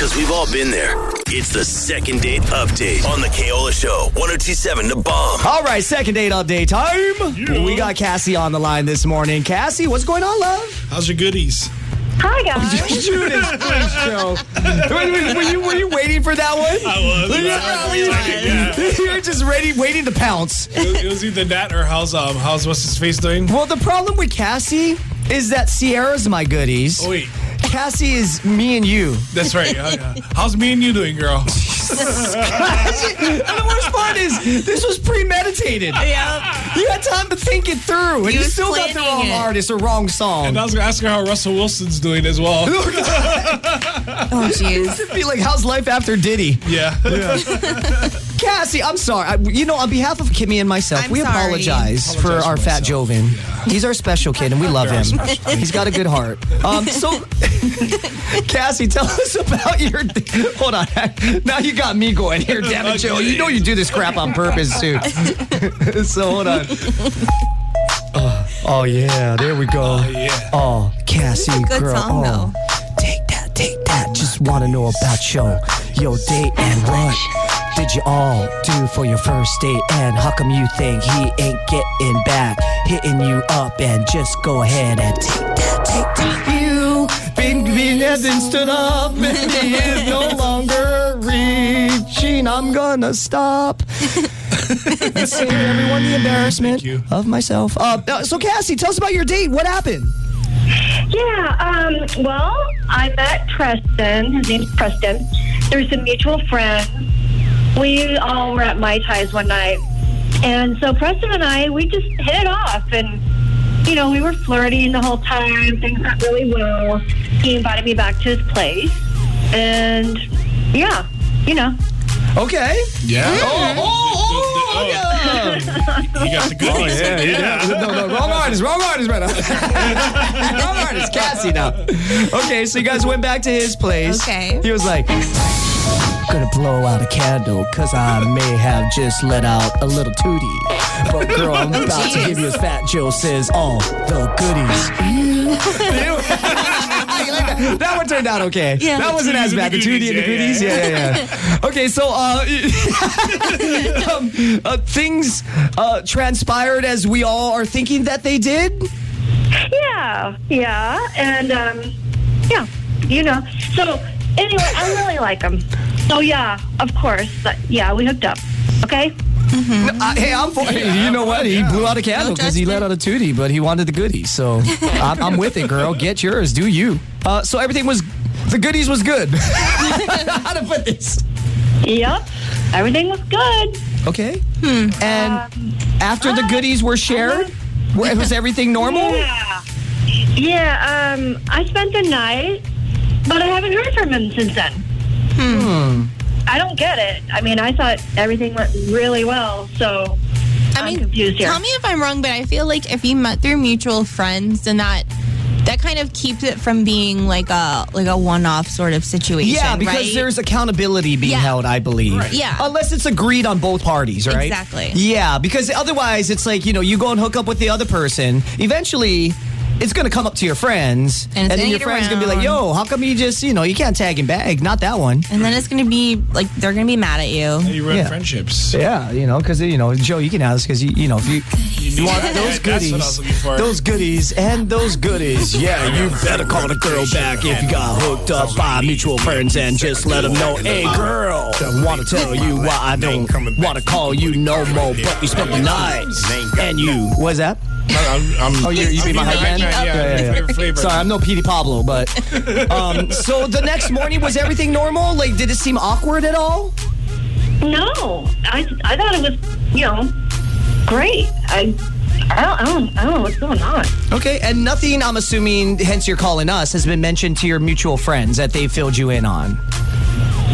because we've all been there. It's the second date update on the Kaola Show. 1027 Da Bomb. All right, second date update time. We got Cassie on the line this morning. Cassie, what's going on, love? How's your goodies? Hi guys. Judas, please show. Were, were- were you, were you waiting for that one? I was. Yeah, you were just ready, waiting to pounce. It was, it was either that or how's um how's what's his face doing? Well, the problem with Cassie is that Ciara's my goodies. Oh wait, Cassie is me and you. that's right. Yeah, yeah. How's me and you doing, girl? and the worst part is this was premeditated. Yeah. You had time to think it through, and He you still got the wrong it. artist or wrong song. And I was gonna ask her how Russell Wilson's doing as well. Oh, jeez. It'd be like, how's life after Diddy? Yeah. Cassie, I'm sorry. I, you know, on behalf of Kimmy and myself, I'm we sorry. apologize, for our for fat myself. Joven. He's our special kid, and we love him. He's got a good heart. Um, so, Cassie, tell us about your. Hold on. Now you got me going here, damn it, Joe. You know you do this crap on purpose, too. so hold on. Oh, oh, yeah, there we go. yeah. Oh, Cassie, Good girl. song, oh. though. Take that, take that. Just want to know about your, your date and what did you all do for your first date? And how come you think he ain't getting back, hitting you up? And just go ahead and take that, take that. You been been and stood up, and he is no longer reaching. I'm gonna stop. and save everyone the embarrassment of myself. Uh, uh, so Cassie, tell us about your date. What happened? Yeah, um, well, I met Preston. His name's Preston. Through some mutual friends. We all were at Mai Tais one night. And so Preston and I, we just hit it off. And, you know, we were flirting the whole time. Things went really well. He invited me back to his place. And, yeah, you know. Okay. Yeah. Oh, oh, oh, oh yeah. You got the goodies. Oh, yeah, yeah. No, no, wrong artist, wrong artist, right now. wrong artist, Cassie now. Okay, so you guys went back to his place. Okay. He was like, gonna blow out a candle, cause I may have just let out a little tootie. But girl, I'm about to give you as Fat Joe says, all the goodies. Like that? That one turned out okay. Yeah. That wasn't as bad. The tootie and the goodies. Yeah, yeah, yeah. Okay, so uh, um, uh, things uh, transpired as we all are thinking that they did. Yeah, yeah, and um, yeah, you know. So anyway, I really like him. So yeah, of course, yeah, we hooked up. Okay. Uh, hey, I'm for You know what? He blew out a candle because he let out a tootie, but he wanted the goodies. So I'm, I'm with it, girl. Get yours. Do you? Uh, so everything was, the goodies was good. How to put this? Yep. Everything was good. Okay. And after the goodies were shared, wa- was everything normal? Yeah. Yeah. Um, I spent the night, but I haven't heard from him since then. Hmm. I don't get it. I mean, I thought everything went really well, so I I'm mean, confused here. tell me if I'm wrong, but I feel like if you met through mutual friends, then that that kind of keeps it from being like a like a one-off sort of situation. Yeah, because right? there's accountability being Yeah. held, I believe. Yeah. Unless it's agreed on both parties, right? Exactly. Yeah, because otherwise it's like, you know, you go and hook up with the other person. Eventually, it's going to come up to your friends. And it's then your get friend's going to be like, yo, how come you just, you know, you can't tag him back? Not that one. and then it's gonna be like they're gonna be mad at you. You run Yeah. friendships. Yeah, you know, because, you know, Joe, you can ask because, you, you know, if you, you want those That's what I was goodies, looking for. those goodies, and those goodies, yeah, you better call the girl back if you got hooked up by mutual friends and just let them know, hey, girl, want to tell you why I don't want to call you no more, but we spent the night. And you, what's that? I'm, I'm, Oh, you you be my hype man? Yeah, yeah, yeah. Flavor. Sorry, I'm no Petey Pablo, but um, so the next morning was everything normal? Like, did it seem awkward at all? No, I, I thought it was, you know, great. I, I don't, I don't, I don't know what's going on. Okay, and nothing, I'm assuming, hence you're calling us, has been mentioned to your mutual friends that they filled you in on.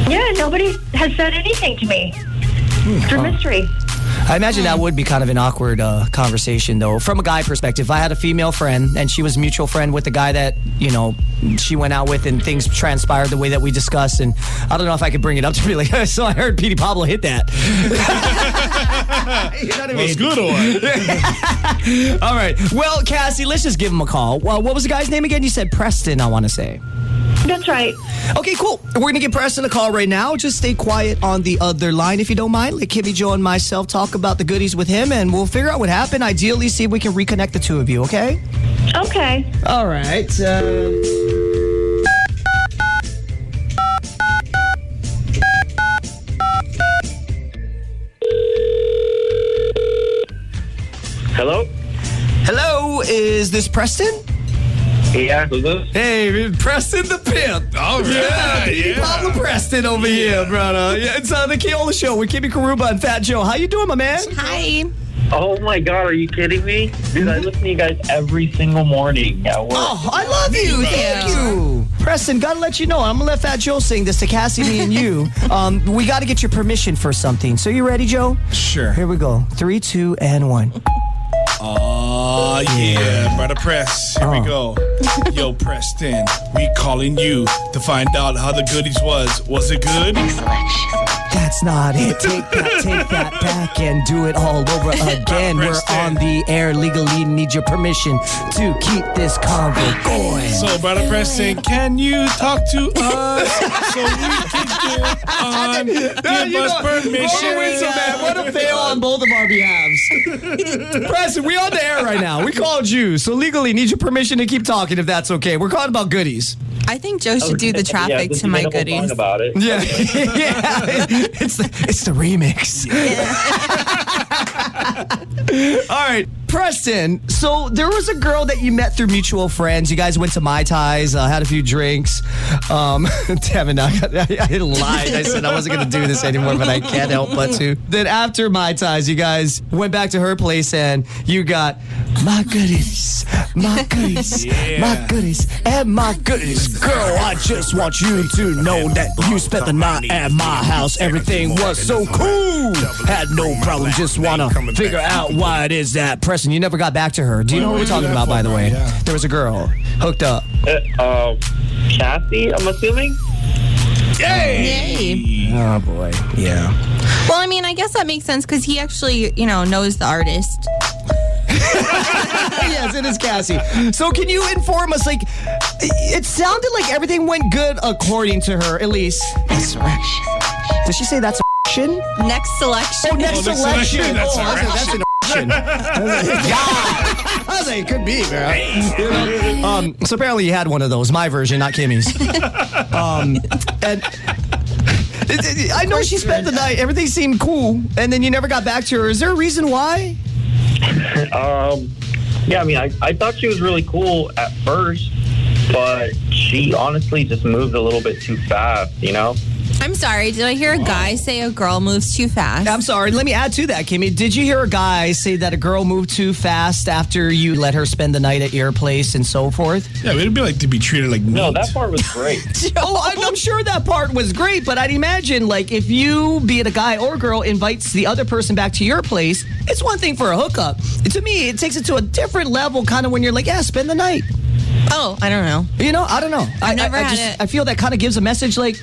Yeah, nobody has said anything to me. It's a mystery. I imagine that would be kind of an awkward uh, conversation, though. From a guy perspective, if I had a female friend and she was a mutual friend with the guy that, you know, she went out with and things transpired the way that we discussed. And I don't know if I could bring it up to be like, so I heard Petey Pablo hit that. you know what I mean? was good or? All right. Well, Cassie, let's just give him a call. Well, what was the guy's name again? You said Preston, I want to say. That's right. Okay, cool. We're gonna give Preston a call right now. Just stay quiet on the other line if you don't mind. Let Kimmy, Joe, and myself talk about the goodies with him, and we'll figure out what happened. Ideally, see if we can reconnect the two of you. Okay? Okay. All right. Uh... Hello? Hello, is this Preston? Yeah, who's this? Hey, Preston the Pimp. All right. Yeah, P. Yeah. Pablo Preston over here, brother. Yeah, it's uh, the Keola Show with Kimmy Karuba and Fat Joe. How you doing, my man? Hi. Oh my god, are you kidding me? Dude, I listen to you guys every single morning at work. Oh, I love you. Thank you. Preston, gotta let you know. I'm gonna let Fat Joe sing this to Cassie, me, and you. Um, we gotta get your permission for something. So you ready, Joe? Sure. Here we go. Three, two, and one. Oh, Oh, yeah, brother Press. Here we oh. go. Yo, Preston, we calling you to find out how the goodies was. Was it good? That's not it. Take that, take that back and do it all over again. We're on the air legally. Need your permission to keep this convo going. So, brother Preston, can you talk to us so we can get on? Give us permission. What a fail on both of our behalves. Preston, we on the air right now. We called you, so legally need your permission to keep talking if that's okay. We're calling about goodies. I think Joe should do the traffic just to my made a whole goodies. song about it. Yeah, yeah. It's the it's the remix. All right, Preston. So there was a girl that you met through mutual friends. You guys went to Mai Tais, uh, had a few drinks. Um, damn it, I, I, I lied. I said I wasn't going to do this anymore, but I can't help but to. Then after Mai Tais, you guys went back to her place and you got my goodies, my goodies, my goodies, and my goodies. Girl, I just want you to know that you spent the night at my house. Everything was so cool. Had no problem. Just wanna figure out why it is that Preston. And you never got back to her. Do you know what we're talking about? By the way, there was a girl hooked up. Uh, uh, Cassie, I'm assuming? Yay. Oh boy, yeah. Well, I mean, I guess that makes sense because he actually, you know, knows the artist. yes, it is Cassie. So can you inform us? Like, it sounded like everything went good according to her, at least. That's right. Did she say that's a Next selection. Oh, next Oh, next selection. selection, that's oh, I was that's an action. I was like, God. I was like, it could be, man. You know? Um, so apparently you had one of those, my version, not Kimmy's. Um, and it- it- I know she spent the night. Everything seemed cool, and then you never got back to her. Is there a reason why? Um, yeah, I mean, I, I thought she was really cool at first, but she honestly just moved a little bit too fast, you know? I'm sorry. Did I hear a guy oh. say a girl moves too fast? I'm sorry. Let me add to that, Kimmy. Did you hear a guy say that a girl moved too fast after you let her spend the night at your place and so forth? Yeah, it'd be like to be treated like meat. No, that part was great. oh, I'm, I'm sure that part was great, but I'd imagine, like, if you, be it a guy or girl, invites the other person back to your place, it's one thing for a hookup. To me, it takes it to a different level, kind of when you're like, yeah, spend the night. Oh, I don't know. You know, I don't know. I, never I, I had just, it. I feel that kind of gives a message like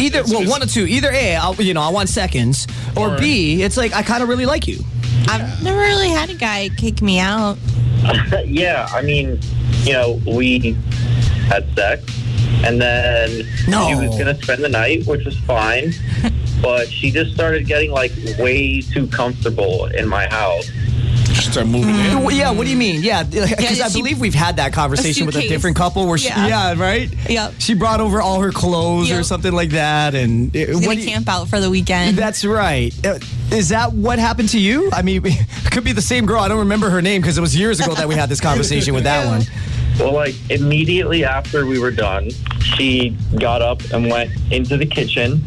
either, well, one or two. Either A, I'll, you know, I want seconds, or B, it's like I kind of really like you. I've never really had a guy kick me out. yeah, I mean, you know, we had sex, and then No. she was going to spend the night, which was fine, but she just started getting, like, way too comfortable in my house. Start moving Mm. in. Yeah, what do you mean? Yeah, because I she- believe we've had that conversation with a different couple where she, Yeah. yeah, right? Yep. She brought over all her clothes or something like that, and it, He's gonna camp out for the weekend. That's right. Uh, Is that what happened to you? I mean, it could be the same girl. I don't remember her name because it was years ago that we had this conversation with that one. Well, like, immediately after we were done, she got up and went into the kitchen.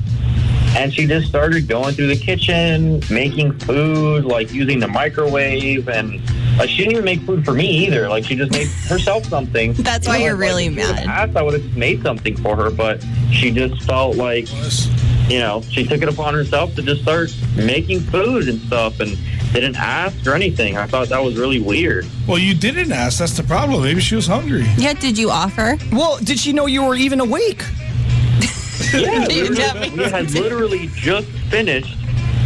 And she just started going through the kitchen, making food, like using the microwave, and like she didn't even make food for me either. Like she just made herself something. That's why You know, you're like, really if she would've mad. Asked, I would have made something for her, but she just felt like you know she took it upon herself to just start making food and stuff, and didn't ask or anything. I thought that was really weird. Well, you didn't ask. That's the problem. Maybe she was hungry. yeah, did you offer? Well, did she know you were even awake? Yeah, You literally, definitely we had literally just finished,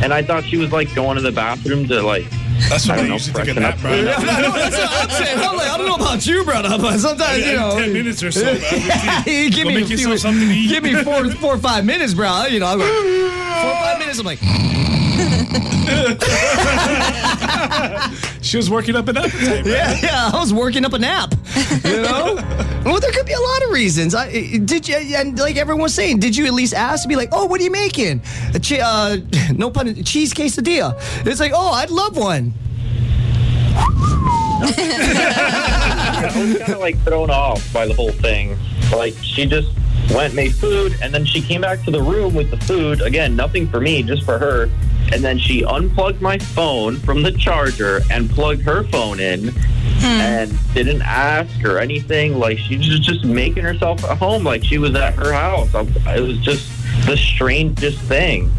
and I thought she was like going to the bathroom to like That's what I I, don't know, usually think of that, up. bro. No, no, that's what I'm saying. I'm like, I don't know about you, brother, but sometimes you know. ten minutes or so. man. you give Go me make a few, something to eat. give me four, four or five minutes, bro. You know, I'm like, four or five minutes. I'm like, She was working up an appetite. man. yeah, yeah. I was working up a nap. You know. well, there could be a lot of reasons. I did you, and like everyone's saying, did you at least ask to be like, oh, what are you making? A che- uh, no pun, cheese quesadilla. It's like, oh, I'd love one. I was kind of like thrown off by the whole thing. Like she just went, made food, and then she came back to the room with the food. Again, nothing for me, just for her. And then she unplugged my phone from the charger and plugged her phone in, and didn't ask or anything. Like she was just making herself at home, like she was at her house. It was just the strangest thing.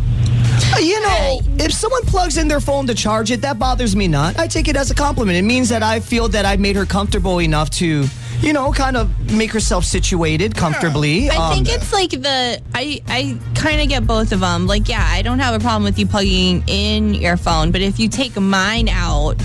Uh, You know, if someone plugs in their phone to charge it, that bothers me not. I take it as a compliment. It means that I feel that I made her comfortable enough to, you know, kind of make herself situated comfortably. I Um, think it's like the I I kind of get both of them. Like, yeah, I don't have a problem with you plugging in your phone, but if you take mine out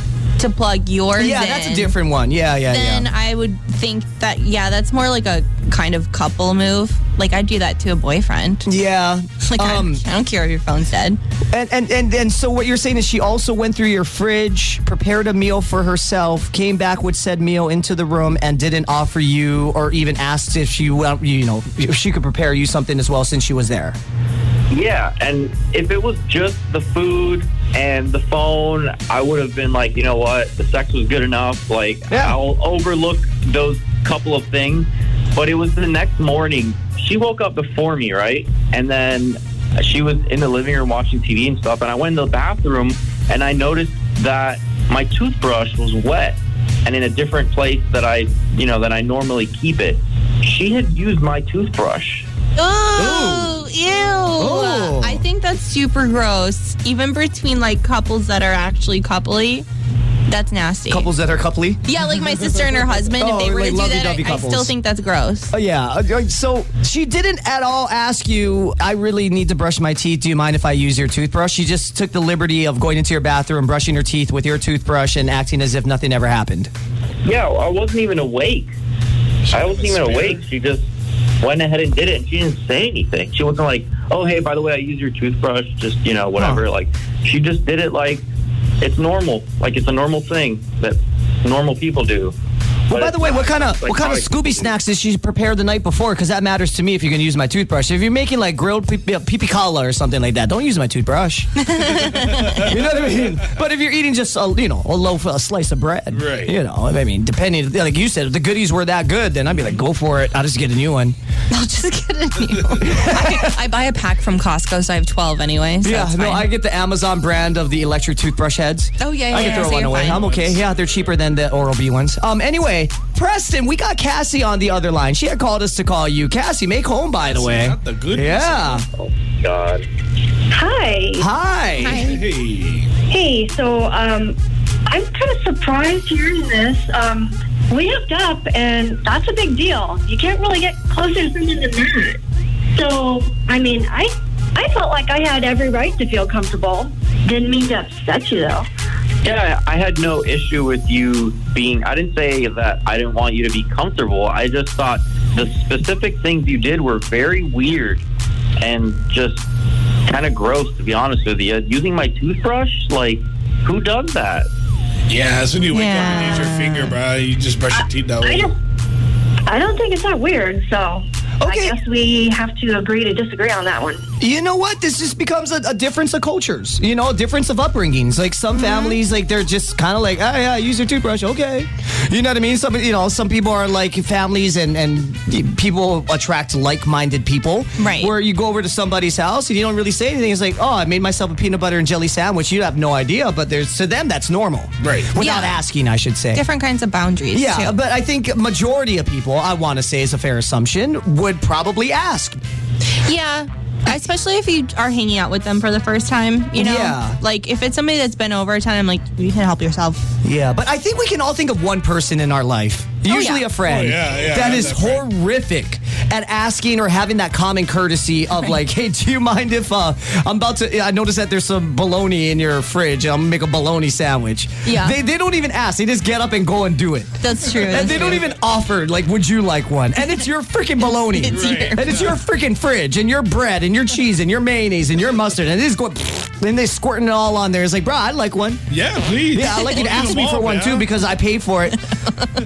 to plug yours, yeah, that's a different one. Yeah, yeah, yeah. Then yeah. I would think that yeah, that's more like a kind of couple move. Like I'd do that to a boyfriend. Yeah. Like I- Um, I don't care if your phone's dead. and, and, and, and so what you're saying is she also went through your fridge, prepared a meal for herself, came back with said meal into the room, and didn't offer you or even asked if she, well, you know, if she could prepare you something as well since she was there. Yeah, and if it was just the food and the phone, I would have been like, you know what, the sex was good enough. Like, Yeah. I'll overlook those couple of things. But it was the next morning. She woke up before me, right? And then she was in the living room watching TV and stuff. And I went in the bathroom and I noticed that my toothbrush was wet and in a different place that I, you know, that I normally keep it. She had used my toothbrush. Oh, ew. Ooh. I think that's super gross. Even between like couples that are actually coupley, that's nasty. Couples that are coupley. Yeah, like my sister and her husband, Oh, if they were like to do that, I, I still think that's gross. Oh, yeah. Uh, So she didn't at all ask you, I really need to brush my teeth. Do you mind if I use your toothbrush? She just took the liberty of going into your bathroom, brushing her teeth with your toothbrush, and acting as if nothing ever happened. Yeah, I wasn't even awake. I wasn't even awake. She just went ahead and did it, and she didn't say anything. She wasn't like, "Oh, hey, by the way, I use your toothbrush." Just you know, whatever. Huh. Like, she just did it like it's normal. Like it's a normal thing that normal people do. Well, by the way, what kind of what kind of Scooby Scooby snacks did she prepare the night before? Because that matters to me if you're going to use my toothbrush. If you're making like grilled pipikaula or something like that, don't use my toothbrush. you know what I mean? But if you're eating just a you know a loaf, a slice of bread, Right. You know, I mean, depending, like you said, if the goodies were that good, then I'd be like, go for it. I'll just get a new one. I'll just get a new. I, I buy a pack from Costco, so I have twelve anyway. So yeah, no. I get the Amazon brand of the electric toothbrush heads. Oh, yeah, yeah, I can yeah, throw so one away. fine. I'm okay. Yeah, they're cheaper than the Oral B ones. Um, anyway, Preston, we got Cassie on the other line. She had called us to call you. Cassie, make home, by the way. Not the good. Yeah. Oh God. Hi. Hi. Hey. Hey, so um, I'm kind of surprised hearing this. Um, we hooked up, and that's a big deal. You can't really get closer to someone than that. So, I mean, I I felt like I had every right to feel comfortable. Didn't mean to upset you, though. Yeah, I had no issue with you being. I didn't say that I didn't want you to be comfortable. I just thought the specific things you did were very weird and just kind of gross, to be honest with you. Using my toothbrush, like, who does that? Yeah, as soon as you wake up and use your finger, bro, you just brush your teeth that I way. just I don't think it's that weird. So Okay. I guess we have to agree to disagree on that one. You know what? This just becomes a, a difference of cultures. You know, a difference of upbringings. Like some mm-hmm. families, like they're just kind of like, oh yeah, use your toothbrush, okay. You know what I mean? Some, you know, some people are like families, and and people attract like-minded people. Right. Where you go over to somebody's house and you don't really say anything. It's like, oh, I made myself a peanut butter and jelly sandwich. You have no idea, but there's to them that's normal. Right. Without Yeah. asking, I should say. different kinds of boundaries. Yeah, too. but I think majority of people, I want to say is a fair assumption, would probably ask. Yeah. Especially if you are hanging out with them for the first time, you know? Yeah. Like, if it's somebody that's been over a time, I'm like, you can help yourself. Yeah, but I think we can all think of one person in our life usually yeah. a friend Oh, yeah, yeah, that I that friend. horrific at asking or having that common courtesy of like, hey, do you mind if uh, I'm about to? I noticed that there's some bologna in your fridge. I'm gonna make a bologna sandwich. Yeah. They, they don't even ask. They just get up and go and do it. That's true. And that's they don't even offer, like, would you like one? And it's your freaking bologna. It's Right. your- And it's your freaking fridge and your bread and your cheese and your mayonnaise and your mustard. And they just go, then they squirting it all on there. It's like, bro, I'd like one. Yeah, please. Yeah, I'd like you to ask me for one too because I paid for it.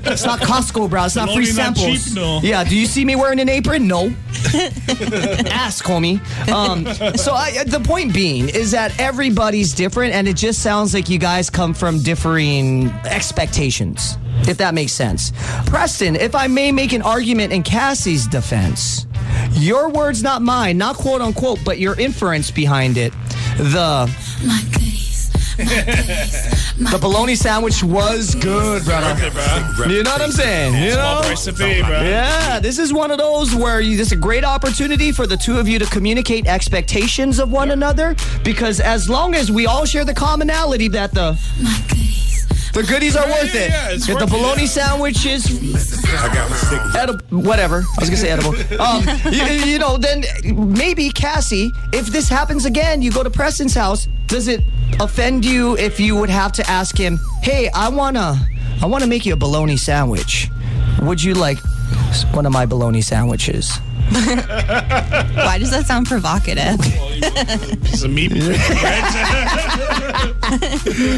It's not Costco, bro. It's not free samples. cheap, no. Yeah, do you see me wearing an apron? No. ask, homie. Um, so I, the point being is that everybody's different, and it just sounds like you guys come from differing expectations, if that makes sense. Preston, if I may make an argument in Cassie's defense, your words, not mine, not quote unquote, but your inference behind it. The My goodies, my goodies, my the bologna sandwich was good, brother. Okay, bro. You know what I'm saying? You Small know? price to pay, bro. Yeah, this is one of those where you, this is a great opportunity for the two of you to communicate expectations of one another because as long as we all share the commonality that the my goodies. The goodies are worth yeah, it. yeah, it's if the worth it, bologna yeah. sandwich is I got my stick. edible, whatever. I was gonna say edible. Um, you, you know, then maybe Cassie, if this happens again, you go to Preston's house. Does it offend you if you would have to ask him, "Hey, I wanna, I wanna make you a bologna sandwich. Would you like one of my bologna sandwiches?" Why does that sound provocative? Piece of meat. You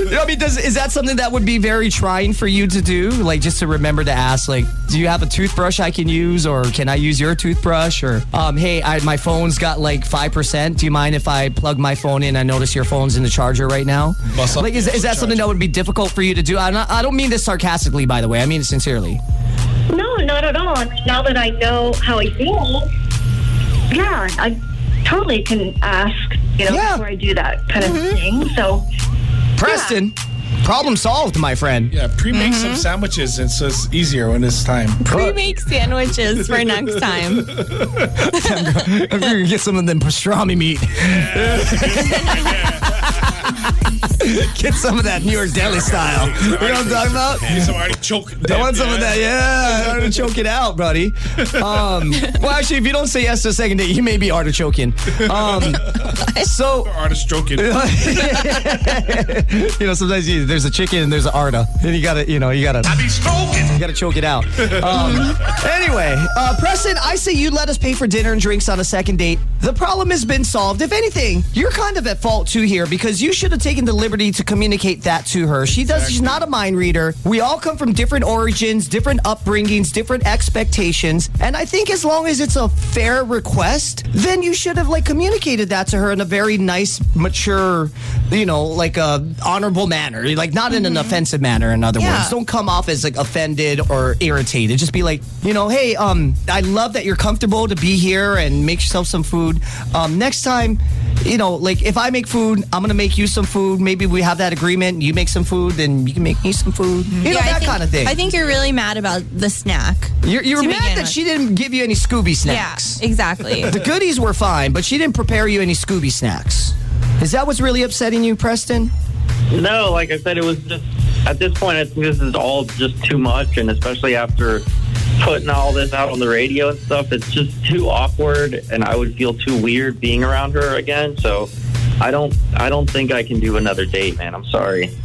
know, I mean, does is that something that would be very trying for you to do? Like, just to remember to ask, like, do you have a toothbrush I can use, or can I use your toothbrush? Or, um, hey, I, my phone's got like five percent. Do you mind if I plug my phone in? I notice your phone's in the charger right now. Bust up like, is, the is that something that would be difficult for you to do? I'm not, I don't mean this sarcastically, by the way. I mean it sincerely. No, not at all. I mean, now that I know how he feels, yeah, I totally can ask, you know, Yeah. before I do that kind of mm-hmm. thing. So, Preston, problem solved, my friend. Yeah, pre-make some mm-hmm. sandwiches, and so it's easier when it's time. Pre-make sandwiches for next time. I'm gonna get some of them pastrami meat. get some of that New York deli style. You know what I'm talking about? Get some artichoke. I want some of that. Yeah, artichoke it out, buddy. Um, well, actually, if you don't say yes to a second date, you may be artichoking. Um, so, Artichoke. you know, sometimes you, there's a chicken and there's an arta, and you gotta, you know, you gotta. I be stroking. You gotta choke it out. Um, anyway, uh, Preston, I say you let us pay for dinner and drinks on a second date. The problem has been solved. If anything, you're kind of at fault too here because you should have taken the liberty to communicate that to her. She does. She's not a mind reader. We all come from different origins, different upbringings, different expectations, and I think as long as it's a fair request, then you should have like communicated that to her in a very nice, mature, you know, like a honorable manner, like not in an offensive manner. In other Yeah. words, don't come off as like offended or irritated. Just be like, you know, hey, um, I love that you're comfortable to be here and make yourself some food. Um, next time, you know, like if I make food, I'm gonna make you some food. Maybe we have that agreement. You make some food, then you can make me some food. Mm-hmm. You know Yeah, I that think- kind of thing. I think you're really mad about the snack. you're, you're mad that with. she didn't give you any Scooby snacks. Yeah, exactly. The goodies were fine, but she didn't prepare you any Scooby snacks. Is that what's really upsetting you, Preston? No, like I said, it was just at this point. I think this is all just too much, and especially after putting all this out on the radio and stuff, it's just too awkward, and I would feel too weird being around her again. So, I don't, I don't think I can do another date, man. I'm sorry.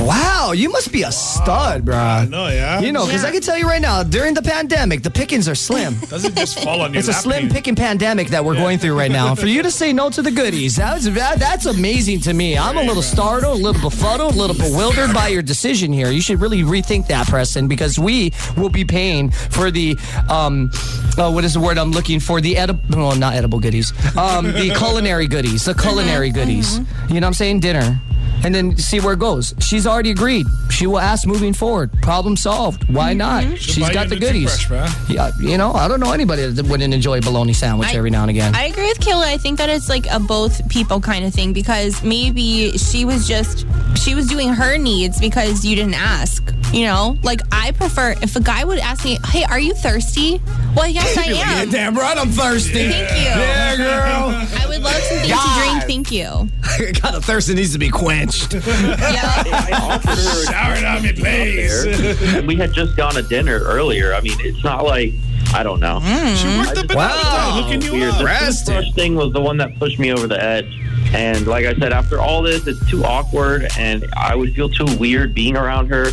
Wow, you must be a stud, bro. I know, yeah. You know, because I can tell you right now, during the pandemic, the pickings are slim. doesn't just fall on your It's a lap. slim picking pandemic that we're going through right now. For you to say no to the goodies, that's that, that's amazing to me. I'm a little startled, a little befuddled, a little bewildered by your decision here. You should really rethink that, Preston, because we will be paying for the um, uh, what is the word I'm looking for? The edible, well, not edible goodies, um, the culinary goodies, the culinary goodies. You know what I'm saying? Dinner. And then see where it goes. She's already agreed. She will ask moving forward. Problem solved. Why mm-hmm. not? She's got the goodies. bro. Yeah, you know, I don't know anybody that wouldn't enjoy a bologna sandwich I- every now and again. I agree with Kayla. I think that it's like a both people kind of thing because maybe she was just she was doing her needs because you didn't ask. You know, like I prefer if a guy would ask me, "Hey, are you thirsty?" Well, yes, I yeah, am. damn right, I'm thirsty. Thank you. Yeah, girl. I would love to something to drink, thank you. God, the thirst needs to be quenched. Yeah. I offered her Shower on me, please. we had just gone to dinner earlier. I mean, it's not like I don't know. Mm. She worked up an Wow. appetite hooking you Weird. up. The Rested. toothbrush thing was the one that pushed me over the edge. And like I said, after all this, it's too awkward, and I would feel too weird being around her.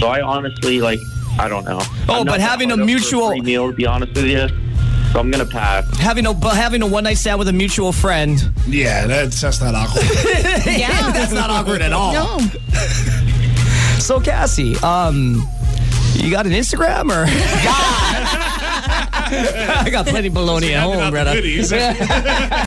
So I honestly, like, I don't know. Oh, but having a hard up mutual- free meal, to be honest with you. So I'm gonna pass. having a but having a one night stand with a mutual friend. Yeah, that's that's not awkward. Yeah. That's not awkward at all. No. So Cassie, um, you got an Instagram or? God I got plenty of baloney at Handing home, out brother. goodies.